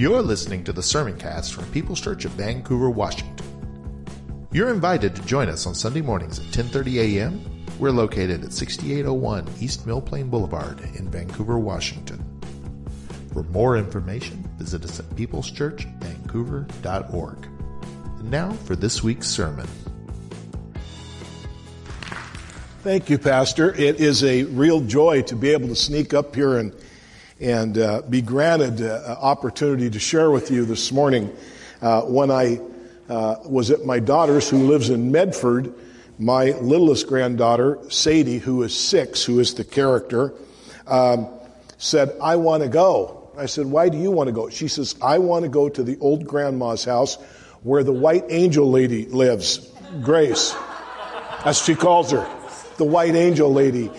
You're listening to the sermon cast from People's Church of Vancouver, Washington. You're invited to join us on Sunday mornings at 10:30 a.m. We're located at 6801 East Mill Plain Boulevard in Vancouver, Washington. For more information, visit us at peopleschurchvancouver.org. And now for this week's sermon. Thank you, Pastor. It is a real joy to be able to sneak up here and and uh, be granted uh, opportunity to share with you this morning. Uh, when I uh, was at my daughter's, who lives in Medford, my littlest granddaughter, Sadie, who is six, who is the character, um, said, I want to go. I said, Why do you want to go? She says, I want to go to the old grandma's house where the white angel lady lives, Grace. As she calls her, the white angel lady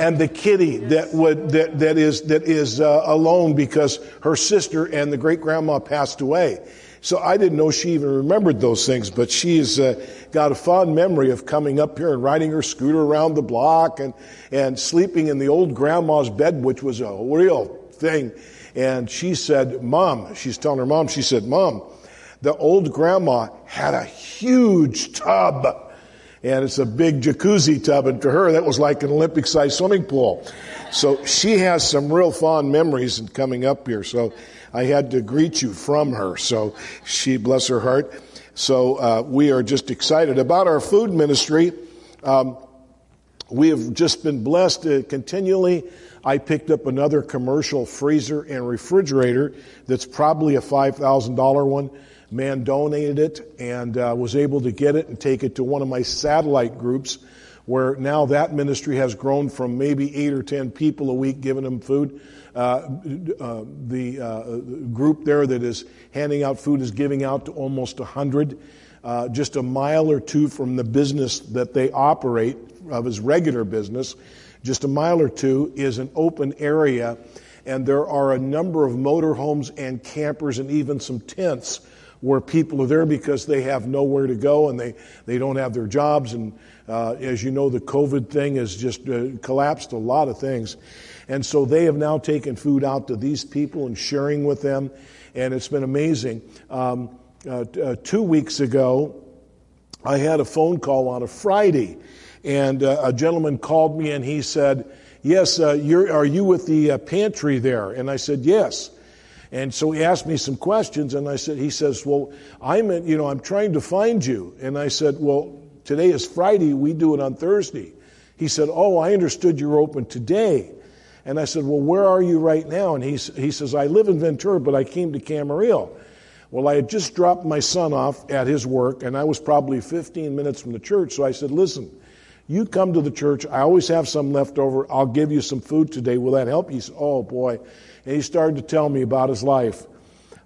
and the kitty that would that that is that is uh, alone because her sister and the great grandma passed away. So I didn't know she even remembered those things, but she's uh, got a fond memory of coming up here and riding her scooter around the block and and sleeping in the old grandma's bed, which was a real thing. And she said, "Mom," she's telling her mom, she said, "Mom, the old grandma had a huge tub." And it's a big jacuzzi tub, and to her that was like an Olympic-sized swimming pool. So she has some real fond memories in coming up here. So I had to greet you from her. So she, bless her heart. So uh, we are just excited about our food ministry. Um, we have just been blessed continually. I picked up another commercial freezer and refrigerator that's probably a $5,000 one man donated it and uh, was able to get it and take it to one of my satellite groups where now that ministry has grown from maybe eight or ten people a week giving them food. Uh, uh, the uh, group there that is handing out food is giving out to almost a hundred. Uh, just a mile or two from the business that they operate of his regular business, just a mile or two is an open area, and there are a number of motorhomes and campers and even some tents where people are there because they have nowhere to go and they, they don't have their jobs. And uh, as you know, the COVID thing has just uh, collapsed a lot of things. And so they have now taken food out to these people and sharing with them. And it's been amazing. Um, uh, uh two weeks ago, I had a phone call on a Friday, and uh, a gentleman called me and he said, Yes, uh, are you with the pantry there? And I said, Yes. And so he asked me some questions, and I said, he says, well, I'm, in, you know, I'm trying to find you. And I said, well, today is Friday. We do it on Thursday. He said, oh, I understood you're open today. And I said, well, where are you right now? And he, he says, I live in Ventura, but I came to Camarillo. Well, I had just dropped my son off at his work, and I was probably 15 minutes from the church. So I said, listen, you come to the church. I always have some left over. I'll give you some food today. Will that help? He said, oh boy and he started to tell me about his life.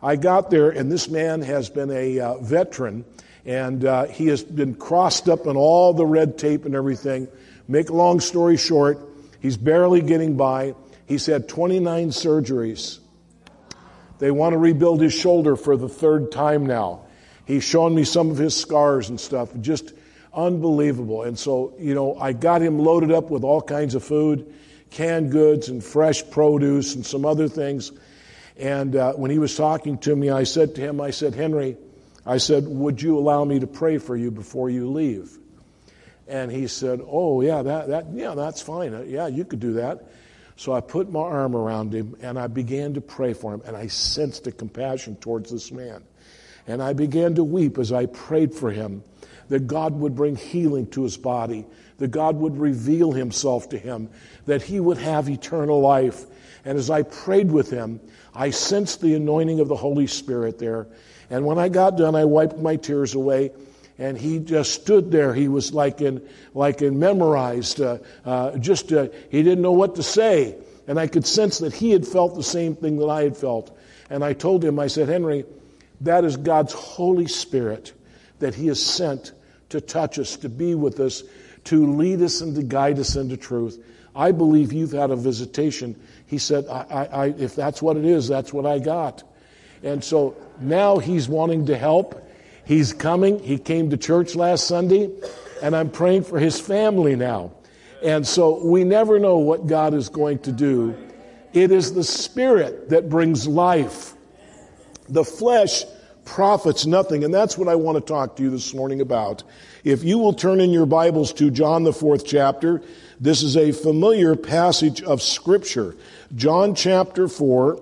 I got there, and this man has been a uh, veteran, and uh, he has been crossed up in all the red tape and everything. Make a long story short, he's barely getting by. He's had 29 surgeries. They want to rebuild his shoulder for the third time now. He's shown me some of his scars and stuff. Just unbelievable. And so, you know, I got him loaded up with all kinds of food canned goods and fresh produce and some other things. And uh, when he was talking to me, I said to him, I said, Henry, I said, would you allow me to pray for you before you leave? And he said, Oh, yeah, that, that, yeah, that's fine. Uh, yeah, you could do that. So I put my arm around him and I began to pray for him. And I sensed a compassion towards this man. And I began to weep as I prayed for him that God would bring healing to his body, that God would reveal himself to him, that he would have eternal life. And as I prayed with him, I sensed the anointing of the Holy Spirit there. And when I got done, I wiped my tears away. And he just stood there. He was like in, like in memorized. Uh, uh, just uh, he didn't know what to say, and I could sense that he had felt the same thing that I had felt. And I told him, I said, Henry, that is God's Holy Spirit that He has sent to touch us, to be with us, to lead us and to guide us into truth. I believe you've had a visitation. He said, I, I, I, if that's what it is, that's what I got. And so now he's wanting to help. He's coming. He came to church last Sunday, and I'm praying for his family now. And so we never know what God is going to do. It is the Spirit that brings life. The flesh profits nothing. And that's what I want to talk to you this morning about. If you will turn in your Bibles to John, the fourth chapter, this is a familiar passage of Scripture. John chapter 4.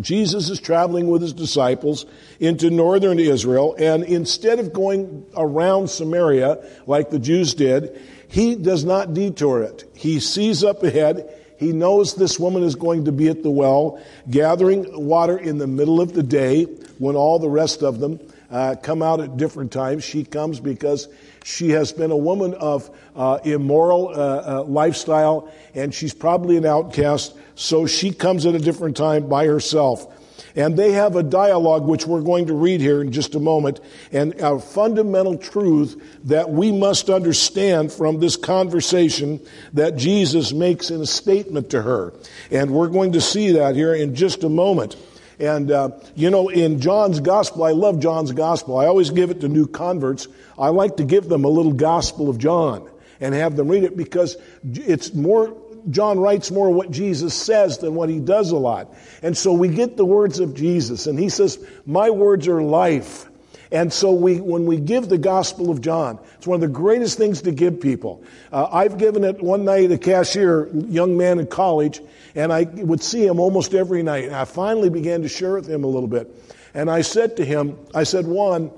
Jesus is traveling with his disciples into northern Israel, and instead of going around Samaria like the Jews did, he does not detour it. He sees up ahead. He knows this woman is going to be at the well, gathering water in the middle of the day when all the rest of them uh, come out at different times. She comes because she has been a woman of uh, immoral uh, uh lifestyle, and she's probably an outcast, so she comes at a different time by herself. And they have a dialogue, which we're going to read here in just a moment, and a fundamental truth that we must understand from this conversation that Jesus makes in a statement to her. And we're going to see that here in just a moment. And, uh, you know, in John's gospel, I love John's gospel. I always give it to new converts. I like to give them a little gospel of John and have them read it because it's more John writes more what Jesus says than what he does a lot. And so we get the words of Jesus, and he says, My words are life. And so we, when we give the Gospel of John, it's one of the greatest things to give people. Uh, I've given it one night a cashier, young man in college, and I would see him almost every night. And I finally began to share with him a little bit. And I said to him, I said, one,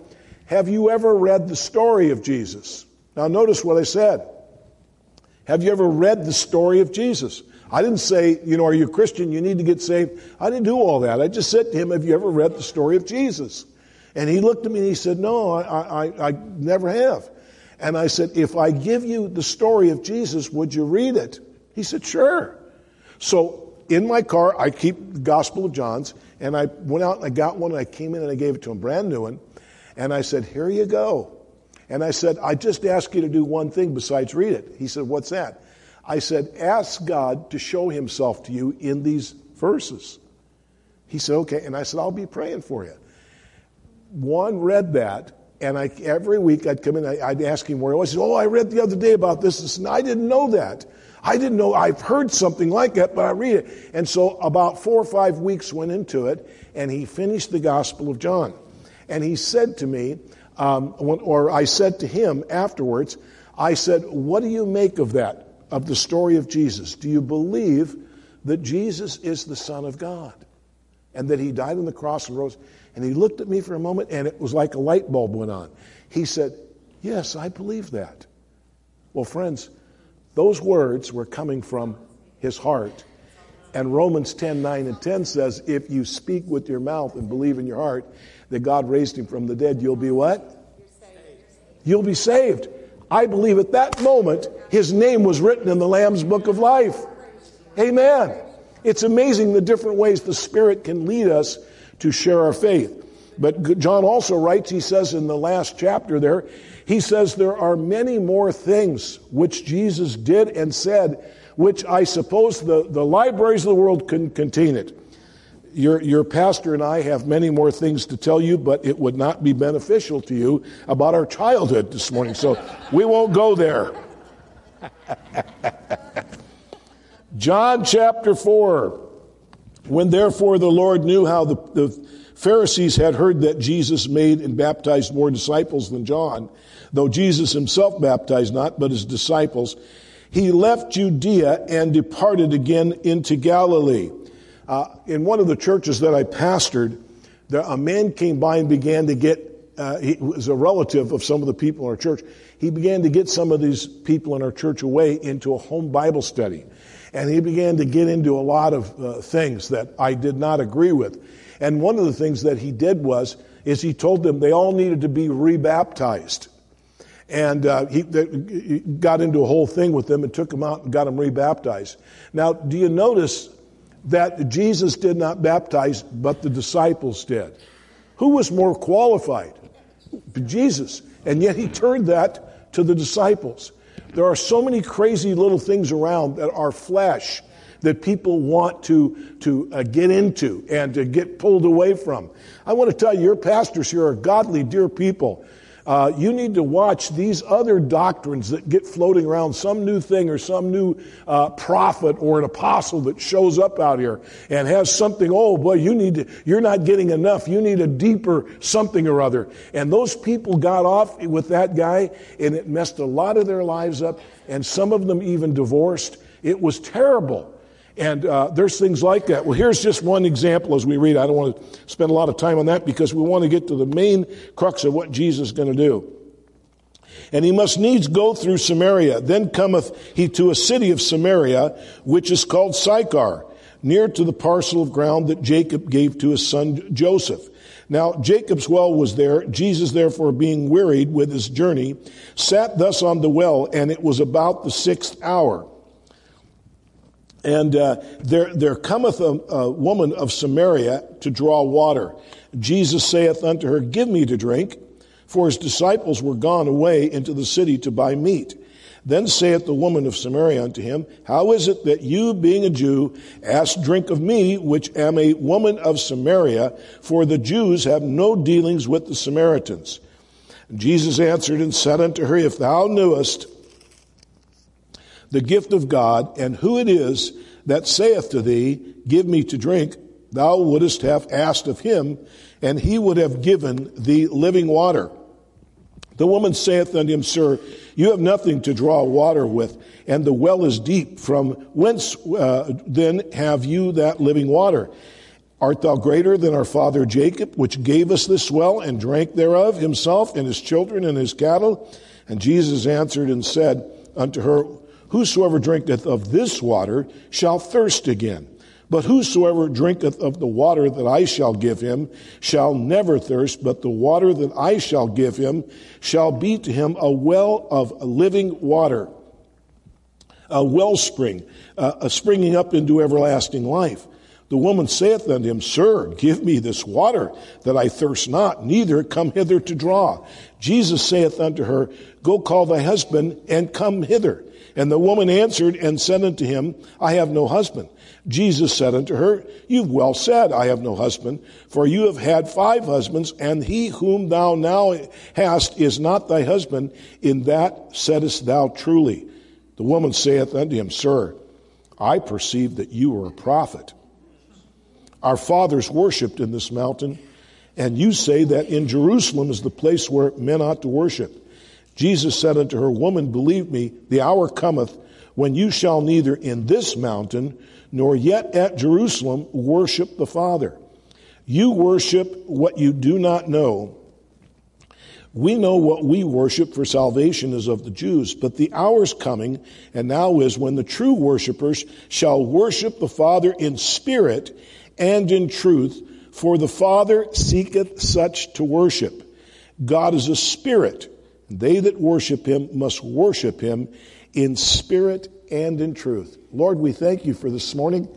have you ever read the story of Jesus? Now notice what I said. Have you ever read the story of Jesus? I didn't say, you know, are you a Christian? You need to get saved. I didn't do all that. I just said to him, have you ever read the story of Jesus? And he looked at me and he said, no, I, I, I never have. And I said, if I give you the story of Jesus, would you read it? He said, sure. So in my car, I keep the Gospel of John's, and I went out and I got one and I came in and I gave it to him, brand new one. And I said, here you go. And I said, I just ask you to do one thing besides read it. He said, What's that? I said, Ask God to show himself to you in these verses. He said, Okay. And I said, I'll be praying for you. One read that, and I, every week I'd come in, I, would ask him where it was. Said, Oh, I read the other day about this. And I didn't know that. I didn't know, I've heard something like that, but I read it. And so about four or five weeks went into it, and he finished the Gospel of John. And he said to me, um, or I said to him afterwards, I said, What do you make of that, of the story of Jesus? Do you believe that Jesus is the Son of God and that he died on the cross and rose? And he looked at me for a moment and it was like a light bulb went on. He said, Yes, I believe that. Well, friends, those words were coming from his heart. And Romans 10 9 and 10 says, If you speak with your mouth and believe in your heart that God raised him from the dead, you'll be what? You'll be saved. I believe at that moment his name was written in the Lamb's book of life. Amen. It's amazing the different ways the Spirit can lead us to share our faith. But John also writes, he says in the last chapter there, he says there are many more things which Jesus did and said, which I suppose the, the libraries of the world can contain it your, your pastor and I have many more things to tell you, but it would not be beneficial to you about our childhood this morning. So we won't go there. John chapter 4. When therefore the Lord knew how the, the Pharisees had heard that Jesus made and baptized more disciples than John, though Jesus himself baptized not, but his disciples, he left Judea and departed again into Galilee. Uh, in one of the churches that I pastored, there, a man came by and began to get, uh, he was a relative of some of the people in our church. He began to get some of these people in our church away into a home Bible study. And he began to get into a lot of uh, things that I did not agree with. And one of the things that he did was, is he told them they all needed to be rebaptized. And uh, he, he, got into a whole thing with them and took them out and got them rebaptized. Now, do you notice that Jesus did not baptize, but the disciples did. Who was more qualified? Jesus. And yet he turned that to the disciples. There are so many crazy little things around that are flesh that people want to, to uh, get into and to get pulled away from. I want to tell you, your pastors here are godly, dear people. Uh, you need to watch these other doctrines that get floating around, some new thing or some new uh, prophet or an apostle that shows up out here and has something. Oh boy, you need to, you're not getting enough. You need a deeper something or other. And those people got off with that guy, and it messed a lot of their lives up, and some of them even divorced. It was terrible. And uh, there's things like that. Well, here's just one example as we read. I don't want to spend a lot of time on that because we want to get to the main crux of what Jesus is going to do. And he must needs go through Samaria. Then cometh he to a city of Samaria, which is called Sychar, near to the parcel of ground that Jacob gave to his son Joseph. Now Jacob's well was there. Jesus, therefore, being wearied with his journey, sat thus on the well, and it was about the sixth hour. And uh, there, there cometh a, a, woman of Samaria to draw water. Jesus saith unto her, Give me to drink, for his disciples were gone away into the city to buy meat. Then saith the woman of Samaria unto him, How is it that you, being a Jew, ask drink of me, which am a woman of Samaria? For the Jews have no dealings with the Samaritans. Jesus answered and said unto her, If thou knewest, the gift of God, and who it is that saith to thee, Give me to drink, thou wouldst have asked of him, and he would have given thee living water. The woman saith unto him, Sir, you have nothing to draw water with, and the well is deep. From whence uh, then have you that living water? Art thou greater than our father Jacob, which gave us this well and drank thereof himself and his children and his cattle? And Jesus answered and said unto her, Whosoever drinketh of this water shall thirst again. But whosoever drinketh of the water that I shall give him shall never thirst, but the water that I shall give him shall be to him a well of living water, a wellspring, a springing up into everlasting life. The woman saith unto him, Sir, give me this water that I thirst not, neither come hither to draw. Jesus saith unto her, Go call thy husband and come hither. And the woman answered and said unto him, I have no husband. Jesus said unto her, You've well said, I have no husband, for you have had five husbands, and he whom thou now hast is not thy husband. In that saidst thou truly. The woman saith unto him, Sir, I perceive that you are a prophet. Our fathers worshipped in this mountain, and you say that in Jerusalem is the place where men ought to worship. Jesus said unto her, Woman, believe me, the hour cometh when you shall neither in this mountain nor yet at Jerusalem worship the Father. You worship what you do not know. We know what we worship for salvation is of the Jews, but the hour's coming, and now is when the true worshippers shall worship the Father in spirit and in truth, for the Father seeketh such to worship. God is a spirit they that worship him must worship him in spirit and in truth. Lord, we thank you for this morning.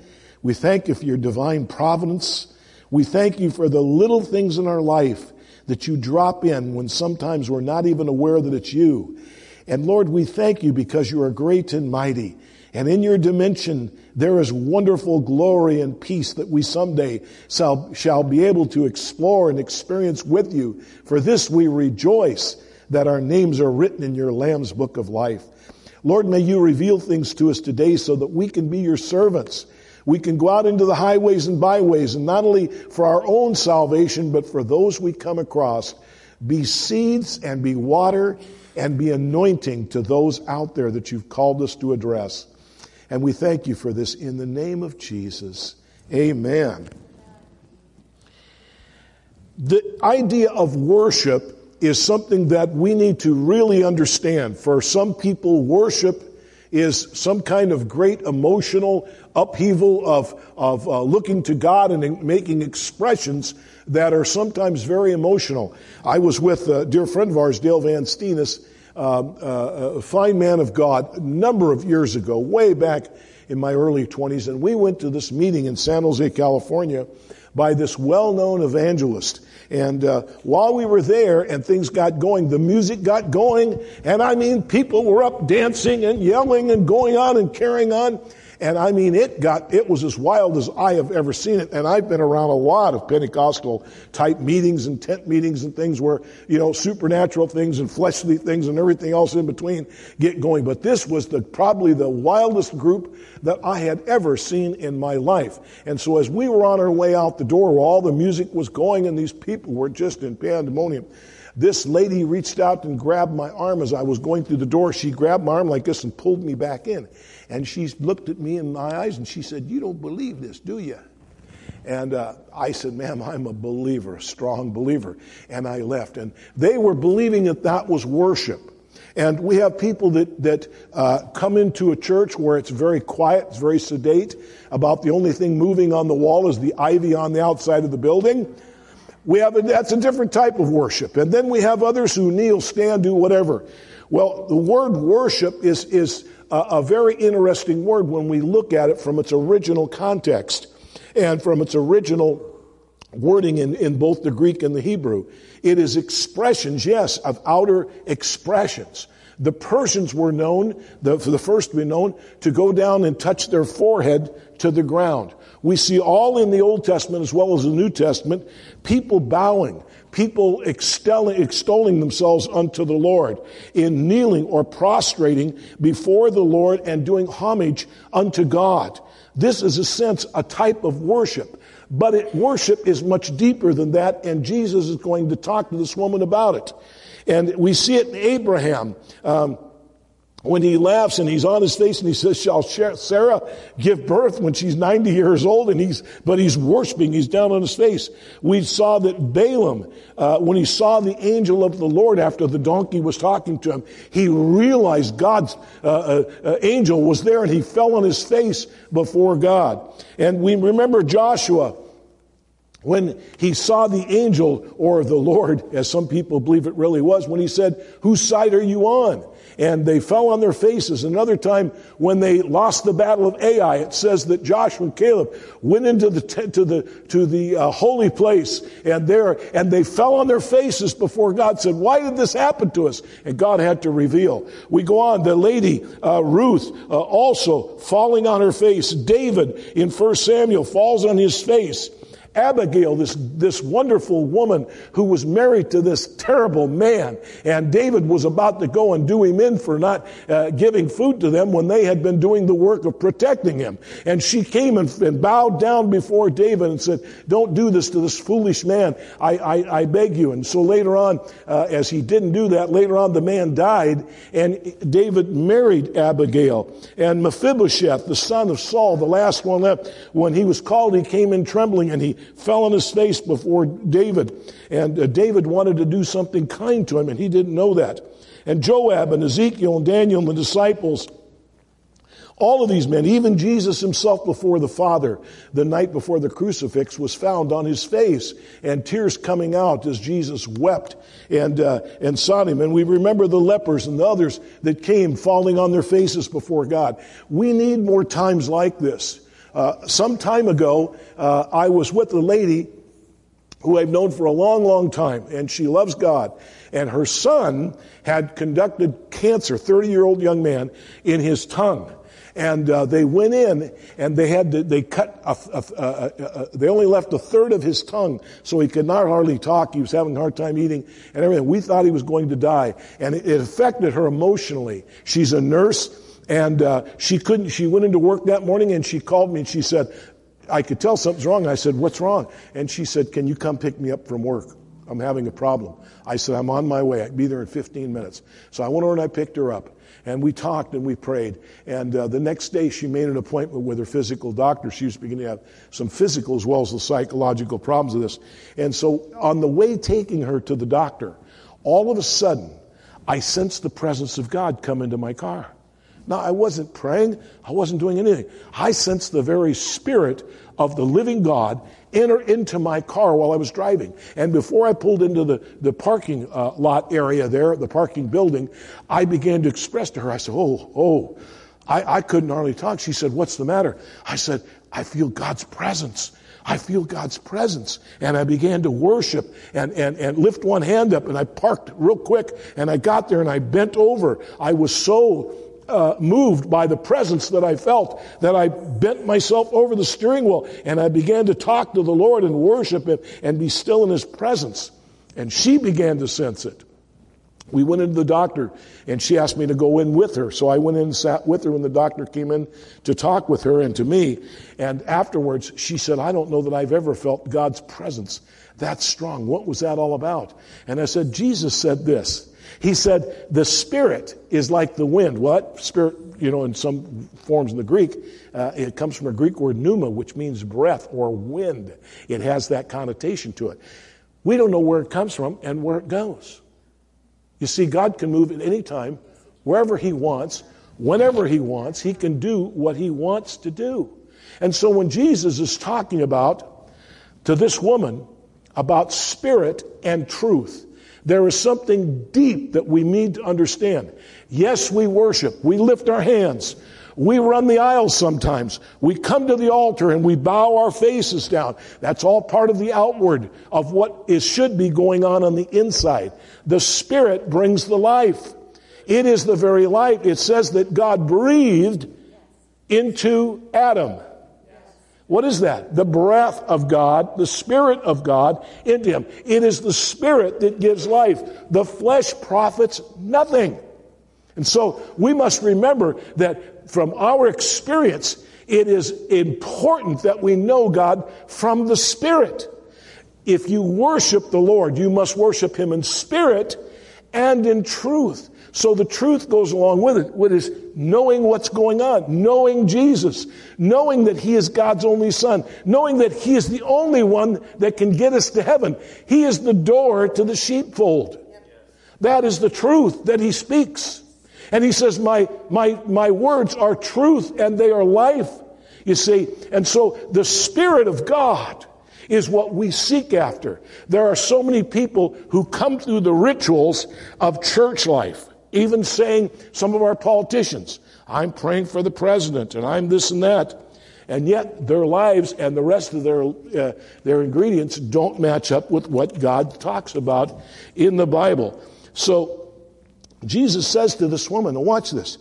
We thank you for your divine providence. We thank you for the little things in our life that you drop in when sometimes we're not even aware that it's you. And Lord, we thank you because you are great and mighty. And in your dimension, there is wonderful glory and peace that we someday shall, shall be able to explore and experience with you. For this we rejoice that our names are written in your Lamb's book of life. Lord, may you reveal things to us today so that we can be your servants. We can go out into the highways and byways and not only for our own salvation, but for those we come across, be seeds and be water and be anointing to those out there that you've called us to address. And we thank you for this in the name of Jesus. Amen. The idea of worship is something that we need to really understand. For some people, worship is some kind of great emotional upheaval of, of uh, looking to God and making expressions that are sometimes very emotional. I was with a dear friend of ours, Dale Van Steenis, uh, uh, a fine man of God, a number of years ago, way back in my early 20s, and we went to this meeting in San Jose, California, by this well-known evangelist. And uh, while we were there and things got going, the music got going, and I mean, people were up dancing and yelling and going on and carrying on. And I mean, it got, it was as wild as I have ever seen it. And I've been around a lot of Pentecostal type meetings and tent meetings and things where, you know, supernatural things and fleshly things and everything else in between get going. But this was the, probably the wildest group that I had ever seen in my life. And so as we were on our way out the door all the music was going and these people were just in pandemonium, this lady reached out and grabbed my arm as I was going through the door. She grabbed my arm like this and pulled me back in. And she looked at me in my eyes and she said, You don't believe this, do you? And uh, I said, Ma'am, I'm a believer, a strong believer. And I left. And they were believing that that was worship. And we have people that, that uh, come into a church where it's very quiet, it's very sedate, about the only thing moving on the wall is the ivy on the outside of the building. We have a, that's a different type of worship. And then we have others who kneel, stand, do whatever. Well, the word worship is, is a, a very interesting word when we look at it from its original context and from its original wording in, in both the Greek and the Hebrew. It is expressions, yes, of outer expressions. The Persians were known, the, the first to be known, to go down and touch their forehead to the ground. We see all in the Old Testament as well as the New Testament, people bowing, people extolling, themselves unto the Lord in kneeling or prostrating before the Lord and doing homage unto God. This is a sense, a type of worship. But it, worship is much deeper than that, and Jesus is going to talk to this woman about it. And we see it in Abraham. Um, when he laughs and he's on his face and he says, shall Sarah give birth when she's 90 years old? And he's, but he's worshiping. He's down on his face. We saw that Balaam, uh, when he saw the angel of the Lord after the donkey was talking to him, he realized God's uh, uh, uh angel was there and he fell on his face before God. And we remember Joshua, when he saw the angel or the Lord, as some people believe it really was, when he said, whose side are you on? And they fell on their faces. Another time when they lost the battle of Ai, it says that Joshua and Caleb went into the to the to the uh, holy place and there and they fell on their faces before God. Said, "Why did this happen to us?" And God had to reveal. We go on. The lady uh, Ruth uh, also falling on her face. David in First Samuel falls on his face. Abigail, this, this wonderful woman who was married to this terrible man, and David was about to go and do him in for not uh, giving food to them when they had been doing the work of protecting him. And she came and, and bowed down before David and said, Don't do this to this foolish man. I, I, I beg you. And so later on, uh, as he didn't do that, later on the man died, and David married Abigail. And Mephibosheth, the son of Saul, the last one left, when he was called, he came in trembling and he fell on his face before David. And uh, David wanted to do something kind to him, and he didn't know that. And Joab and Ezekiel and Daniel and the disciples, all of these men, even Jesus himself before the Father, the night before the crucifix, was found on his face and tears coming out as Jesus wept and, uh, and sought him. And we remember the lepers and the others that came falling on their faces before God. We need more times like this. Uh, some time ago, uh, I was with a lady who I've known for a long, long time, and she loves God. And her son had conducted cancer, 30 year old young man, in his tongue. And uh, they went in and they had to, they cut, a, a, a, they only left a third of his tongue, so he could not hardly talk. He was having a hard time eating and everything. We thought he was going to die. And it, it affected her emotionally. She's a nurse and uh, she couldn't, she went into work that morning and she called me and she said, I could tell something's wrong. I said, What's wrong? And she said, Can you come pick me up from work? I'm having a problem. I said, I'm on my way. I'll be there in 15 minutes. So I went over and I picked her up. And we talked and we prayed. And uh, the next day, she made an appointment with her physical doctor. She was beginning to have some physical as well as the psychological problems of this. And so, on the way taking her to the doctor, all of a sudden, I sensed the presence of God come into my car. Now, I wasn't praying. I wasn't doing anything. I sensed the very spirit of the living God enter into my car while I was driving. And before I pulled into the, the parking uh, lot area there, the parking building, I began to express to her, I said, Oh, oh, I, I couldn't hardly talk. She said, What's the matter? I said, I feel God's presence. I feel God's presence. And I began to worship and, and, and lift one hand up and I parked real quick and I got there and I bent over. I was so uh, moved by the presence that I felt that I bent myself over the steering wheel and I began to talk to the Lord and worship Him and be still in His presence. And she began to sense it. We went into the doctor and she asked me to go in with her. So I went in and sat with her when the doctor came in to talk with her and to me. And afterwards, she said, I don't know that I've ever felt God's presence that strong. What was that all about? And I said, Jesus said this. He said, the spirit is like the wind. What? Spirit, you know, in some forms in the Greek, uh, it comes from a Greek word pneuma, which means breath or wind. It has that connotation to it. We don't know where it comes from and where it goes. You see, God can move at any time, wherever He wants, whenever He wants. He can do what He wants to do. And so when Jesus is talking about to this woman about spirit and truth, there is something deep that we need to understand. Yes, we worship. We lift our hands. We run the aisles sometimes. We come to the altar and we bow our faces down. That's all part of the outward of what is, should be going on on the inside. The Spirit brings the life. It is the very life. It says that God breathed into Adam. What is that? The breath of God, the Spirit of God into him. It is the Spirit that gives life. The flesh profits nothing. And so we must remember that from our experience, it is important that we know God from the Spirit. If you worship the Lord, you must worship Him in spirit and in truth. So the truth goes along with it, What is knowing what's going on, knowing Jesus, knowing that He is God's only Son, knowing that He is the only one that can get us to heaven. He is the door to the sheepfold. That is the truth that He speaks. And he says, my, my, my words are truth and they are life. You see, and so the Spirit of God is what we seek after. There are so many people who come through the rituals of church life, even saying some of our politicians, I'm praying for the president and I'm this and that. And yet their lives and the rest of their, uh, their ingredients don't match up with what God talks about in the Bible. So Jesus says to this woman, and watch this,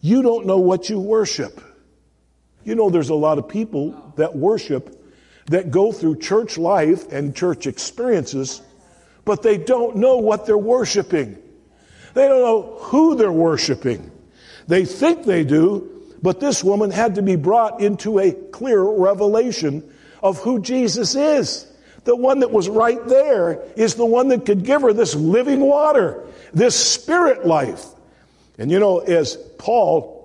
you don't know what you worship. You know, there's a lot of people that worship that go through church life and church experiences, but they don't know what they're worshiping. They don't know who they're worshiping. They think they do, but this woman had to be brought into a clear revelation of who Jesus is. The one that was right there is the one that could give her this living water this spirit life. And you know, as Paul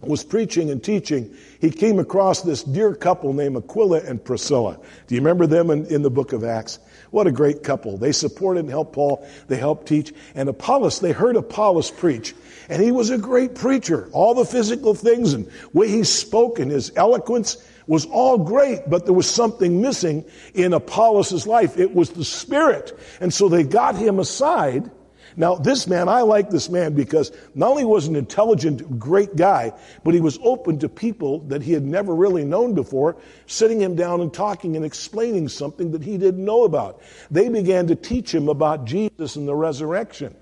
was preaching and teaching, he came across this dear couple named Aquila and Priscilla. Do you remember them in, in the book of Acts? What a great couple. They supported and helped Paul. They helped teach. And Apollos, they heard Apollos preach. And he was a great preacher. All the physical things and way he spoke and his eloquence was all great, but there was something missing in Apollos' life. It was the spirit. And so they got him aside now, this man, I like this man because not only was an intelligent, great guy, but he was open to people that he had never really known before, sitting him down and talking and explaining something that he didn't know about. They began to teach him about Jesus and the resurrection.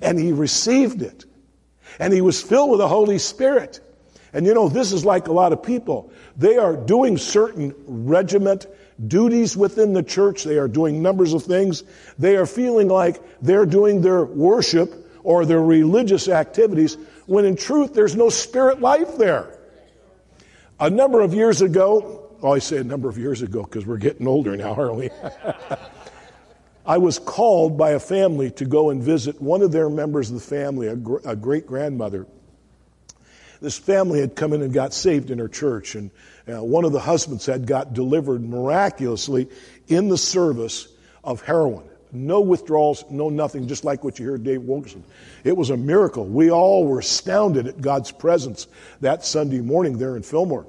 And he received it. And he was filled with the Holy Spirit. And you know, this is like a lot of people. They are doing certain regiment duties within the church. They are doing numbers of things. They are feeling like they're doing their worship or their religious activities when in truth there's no spirit life there. A number of years ago, oh, I say a number of years ago because we're getting older now, aren't we? I was called by a family to go and visit one of their members of the family, a, gr- a great grandmother. This family had come in and got saved in her church, and uh, one of the husbands had got delivered miraculously in the service of heroin. No withdrawals, no nothing, just like what you hear Dave Wilkerson. It was a miracle. We all were astounded at God's presence that Sunday morning there in Fillmore.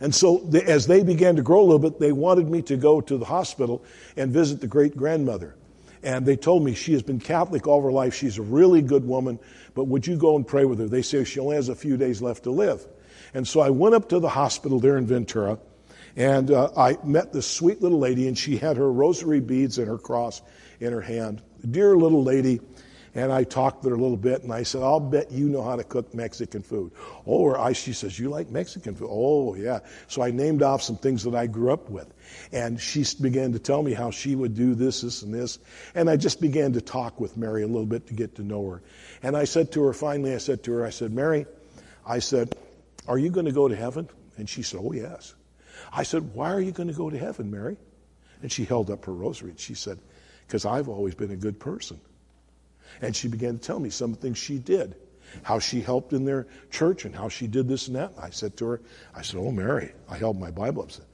And so, they, as they began to grow a little bit, they wanted me to go to the hospital and visit the great grandmother. And they told me she has been Catholic all her life. She's a really good woman, but would you go and pray with her? They say she only has a few days left to live. And so I went up to the hospital there in Ventura, and uh, I met this sweet little lady, and she had her rosary beads and her cross in her hand. Dear little lady, and I talked with her a little bit, and I said, I'll bet you know how to cook Mexican food. Oh, or I, she says, You like Mexican food? Oh, yeah. So I named off some things that I grew up with. And she began to tell me how she would do this, this, and this. And I just began to talk with Mary a little bit to get to know her. And I said to her, finally, I said to her, I said, Mary, I said, Are you going to go to heaven? And she said, Oh, yes. I said, Why are you going to go to heaven, Mary? And she held up her rosary and she said, Because I've always been a good person. And she began to tell me some things she did, how she helped in their church and how she did this and that. And I said to her, I said, Oh, Mary, I held my Bible up. Said,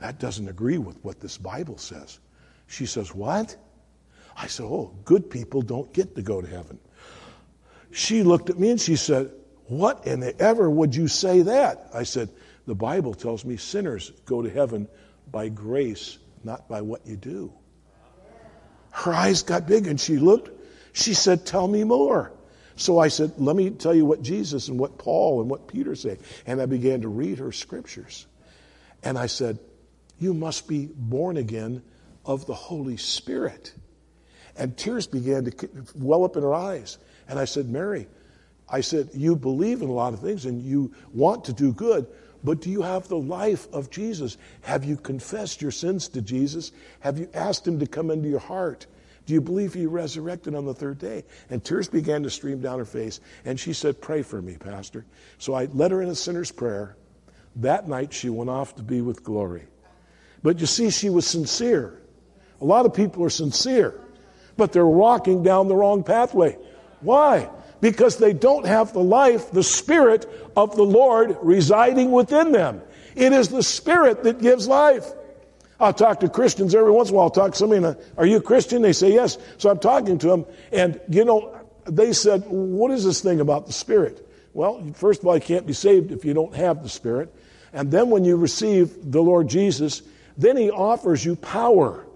That doesn't agree with what this Bible says. She says, What? I said, Oh, good people don't get to go to heaven. She looked at me and she said, What in the ever would you say that? I said, The Bible tells me sinners go to heaven by grace, not by what you do. Her eyes got big and she looked she said, Tell me more. So I said, Let me tell you what Jesus and what Paul and what Peter say. And I began to read her scriptures. And I said, You must be born again of the Holy Spirit. And tears began to well up in her eyes. And I said, Mary, I said, You believe in a lot of things and you want to do good, but do you have the life of Jesus? Have you confessed your sins to Jesus? Have you asked Him to come into your heart? Do you believe he resurrected on the third day? And tears began to stream down her face. And she said, Pray for me, Pastor. So I led her in a sinner's prayer. That night, she went off to be with glory. But you see, she was sincere. A lot of people are sincere, but they're walking down the wrong pathway. Why? Because they don't have the life, the Spirit of the Lord residing within them. It is the Spirit that gives life. I'll talk to Christians every once in a while. I'll talk to somebody, and, uh, are you a Christian? They say yes. So I'm talking to them, and you know, they said, what is this thing about the Spirit? Well, first of all, you can't be saved if you don't have the Spirit. And then when you receive the Lord Jesus, then He offers you power,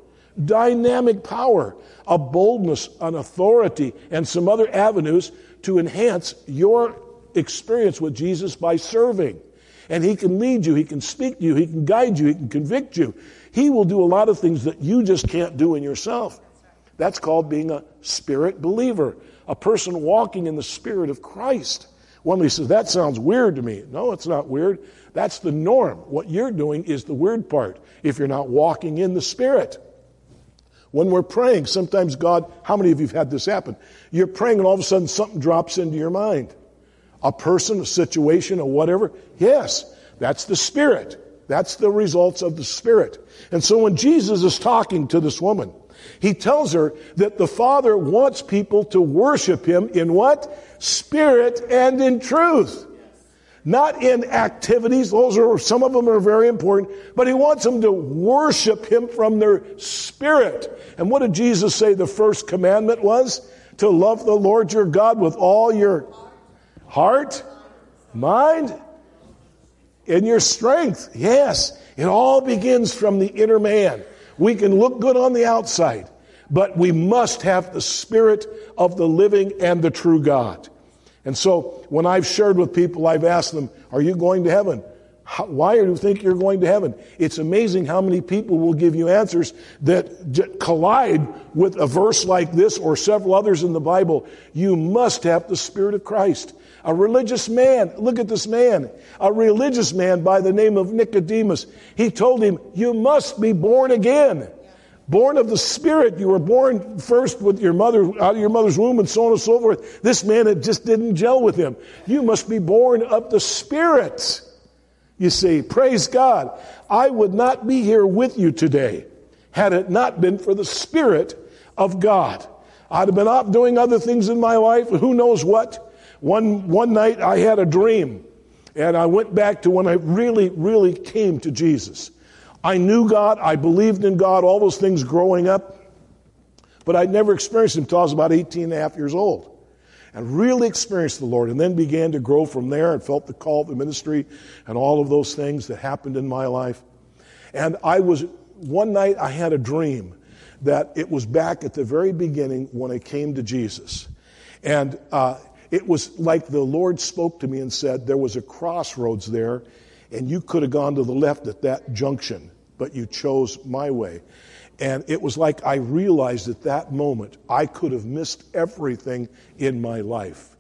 dynamic power, a boldness, an authority, and some other avenues to enhance your experience with Jesus by serving. And He can lead you, He can speak to you, He can guide you, He can convict you. He will do a lot of things that you just can't do in yourself. That's called being a spirit believer, a person walking in the spirit of Christ. One says, That sounds weird to me. No, it's not weird. That's the norm. What you're doing is the weird part if you're not walking in the spirit. When we're praying, sometimes God, how many of you have had this happen? You're praying and all of a sudden something drops into your mind. A person, a situation, or whatever. Yes, that's the spirit. That's the results of the Spirit. And so when Jesus is talking to this woman, he tells her that the Father wants people to worship Him in what? Spirit and in truth. Not in activities. Those are, some of them are very important, but He wants them to worship Him from their spirit. And what did Jesus say the first commandment was? To love the Lord your God with all your heart, mind, in your strength. Yes, it all begins from the inner man. We can look good on the outside, but we must have the spirit of the living and the true God. And so when I've shared with people, I've asked them, Are you going to heaven? How, why do you think you're going to heaven? It's amazing how many people will give you answers that collide with a verse like this or several others in the Bible. You must have the Spirit of Christ. A religious man, look at this man, a religious man by the name of Nicodemus. He told him, You must be born again. Born of the Spirit. You were born first with your mother, out of your mother's womb, and so on and so forth. This man, it just didn't gel with him. You must be born of the Spirit. You see, praise God. I would not be here with you today had it not been for the Spirit of God. I'd have been off doing other things in my life, who knows what. One, one night I had a dream, and I went back to when I really, really came to Jesus. I knew God, I believed in God, all those things growing up, but I'd never experienced Him until I was about 18 and a half years old. And really experienced the Lord, and then began to grow from there and felt the call of the ministry and all of those things that happened in my life. And I was, one night I had a dream that it was back at the very beginning when I came to Jesus. And uh, it was like the Lord spoke to me and said, There was a crossroads there, and you could have gone to the left at that junction, but you chose my way. And it was like I realized at that moment I could have missed everything in my life.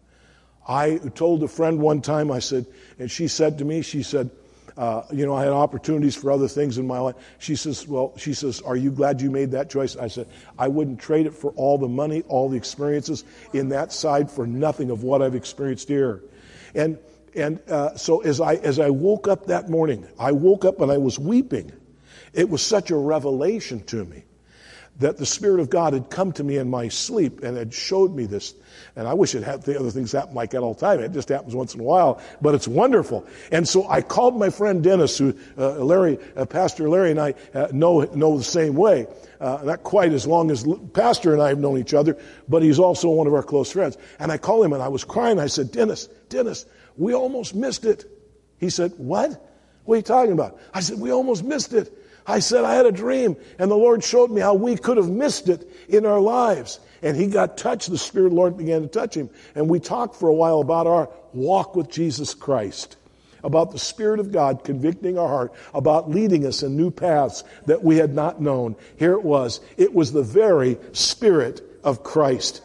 I told a friend one time, I said, and she said to me, she said, uh, you know, I had opportunities for other things in my life. She says, Well, she says, Are you glad you made that choice? I said, I wouldn't trade it for all the money, all the experiences in that side for nothing of what I've experienced here. And, and uh, so as I, as I woke up that morning, I woke up and I was weeping. It was such a revelation to me that the Spirit of God had come to me in my sleep and had showed me this. And I wish it had the other things happen like that all the time. It just happens once in a while, but it's wonderful. And so I called my friend Dennis, who uh, Larry, uh, Pastor Larry, and I uh, know know the same way. Uh, not quite as long as Pastor and I have known each other, but he's also one of our close friends. And I called him and I was crying. I said, Dennis, Dennis, we almost missed it. He said, What? What are you talking about? I said, We almost missed it. I said, I had a dream, and the Lord showed me how we could have missed it in our lives. And he got touched. The Spirit of the Lord began to touch him. And we talked for a while about our walk with Jesus Christ, about the Spirit of God convicting our heart, about leading us in new paths that we had not known. Here it was. It was the very Spirit of Christ.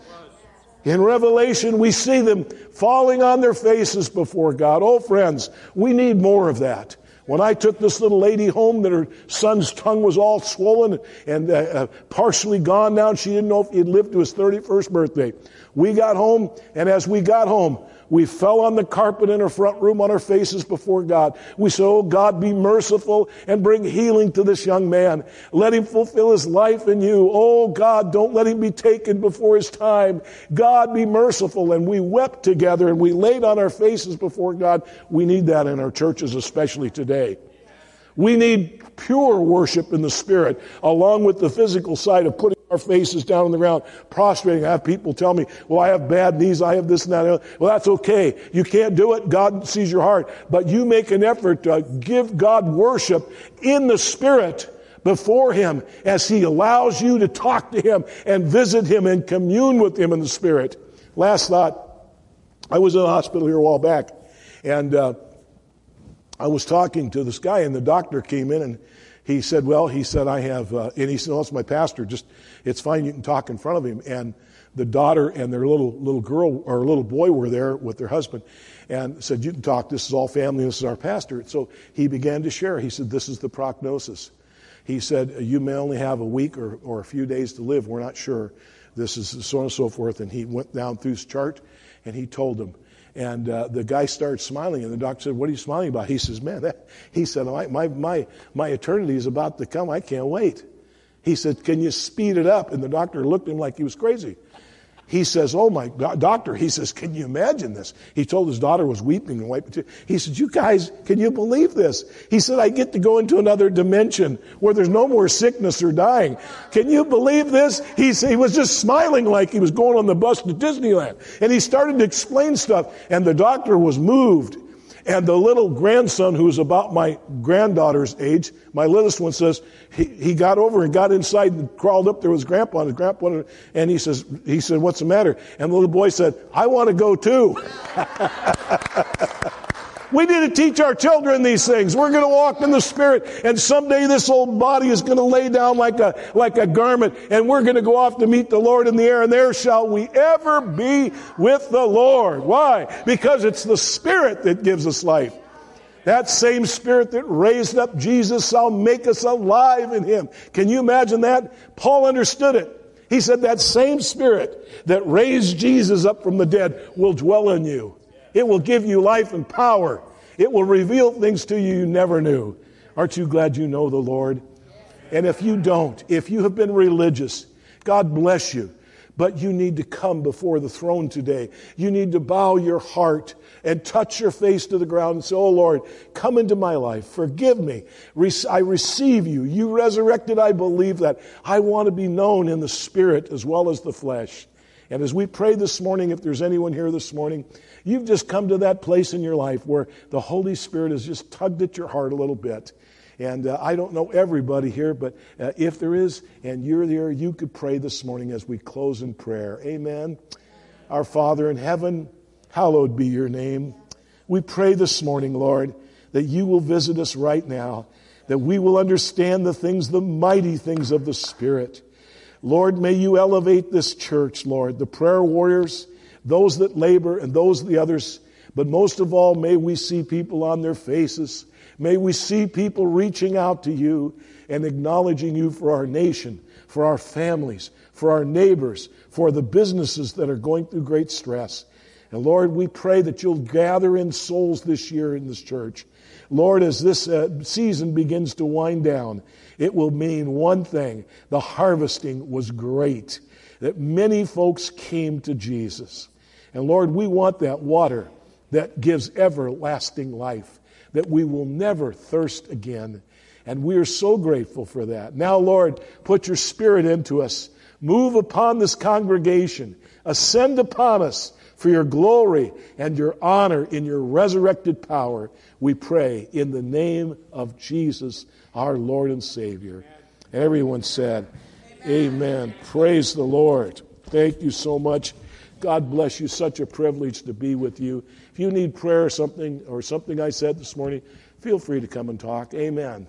In Revelation, we see them falling on their faces before God. Oh, friends, we need more of that. When I took this little lady home, that her son's tongue was all swollen and uh, uh, partially gone now, she didn't know if he'd lived to his 31st birthday. We got home, and as we got home, we fell on the carpet in our front room on our faces before God. We said, Oh God, be merciful and bring healing to this young man. Let him fulfill his life in you. Oh God, don't let him be taken before his time. God, be merciful. And we wept together and we laid on our faces before God. We need that in our churches, especially today. We need pure worship in the spirit along with the physical side of putting our faces down on the ground, prostrating. I have people tell me, well, I have bad knees, I have this and that. Well, that's okay. You can't do it. God sees your heart. But you make an effort to give God worship in the Spirit before Him as He allows you to talk to Him and visit Him and commune with Him in the Spirit. Last thought, I was in the hospital here a while back, and uh, I was talking to this guy, and the doctor came in and he said, Well, he said, I have, uh, and he said, Oh, it's my pastor. Just, it's fine. You can talk in front of him. And the daughter and their little, little girl or little boy were there with their husband and said, You can talk. This is all family. This is our pastor. So he began to share. He said, This is the prognosis. He said, You may only have a week or, or a few days to live. We're not sure. This is so on and so forth. And he went down through his chart and he told them. And uh, the guy starts smiling, and the doctor said, "What are you smiling about?" He says, "Man, that, he said, my, my my my eternity is about to come. I can't wait." He said, "Can you speed it up?" And the doctor looked at him like he was crazy. He says, Oh my God, doctor, he says, Can you imagine this? He told his daughter was weeping and wiping tears. He said, You guys, can you believe this? He said, I get to go into another dimension where there's no more sickness or dying. Can you believe this? He, he was just smiling like he was going on the bus to Disneyland. And he started to explain stuff, and the doctor was moved. And the little grandson, who's about my granddaughter's age, my littlest one says, he, he got over and got inside and crawled up there with grandpa and his grandpa, and he says, he said, what's the matter? And the little boy said, I want to go too. We need to teach our children these things. We're going to walk in the Spirit, and someday this old body is going to lay down like a, like a garment, and we're going to go off to meet the Lord in the air, and there shall we ever be with the Lord. Why? Because it's the Spirit that gives us life. That same Spirit that raised up Jesus shall make us alive in Him. Can you imagine that? Paul understood it. He said that same Spirit that raised Jesus up from the dead will dwell in you. It will give you life and power. It will reveal things to you you never knew. Aren't you glad you know the Lord? And if you don't, if you have been religious, God bless you. But you need to come before the throne today. You need to bow your heart and touch your face to the ground and say, Oh Lord, come into my life. Forgive me. I receive you. You resurrected. I believe that. I want to be known in the spirit as well as the flesh. And as we pray this morning, if there's anyone here this morning, you've just come to that place in your life where the Holy Spirit has just tugged at your heart a little bit. And uh, I don't know everybody here, but uh, if there is and you're there, you could pray this morning as we close in prayer. Amen. Our Father in heaven, hallowed be your name. We pray this morning, Lord, that you will visit us right now, that we will understand the things, the mighty things of the Spirit. Lord, may you elevate this church, Lord, the prayer warriors, those that labor and those the others. But most of all, may we see people on their faces. May we see people reaching out to you and acknowledging you for our nation, for our families, for our neighbors, for the businesses that are going through great stress. And Lord, we pray that you'll gather in souls this year in this church. Lord, as this uh, season begins to wind down, it will mean one thing the harvesting was great, that many folks came to Jesus. And Lord, we want that water that gives everlasting life, that we will never thirst again. And we are so grateful for that. Now, Lord, put your spirit into us. Move upon this congregation. Ascend upon us for your glory and your honor in your resurrected power, we pray in the name of Jesus, our Lord and Savior. Everyone said, Amen. Amen. Praise the Lord. Thank you so much. God bless you. Such a privilege to be with you. If you need prayer or something or something I said this morning, feel free to come and talk. Amen.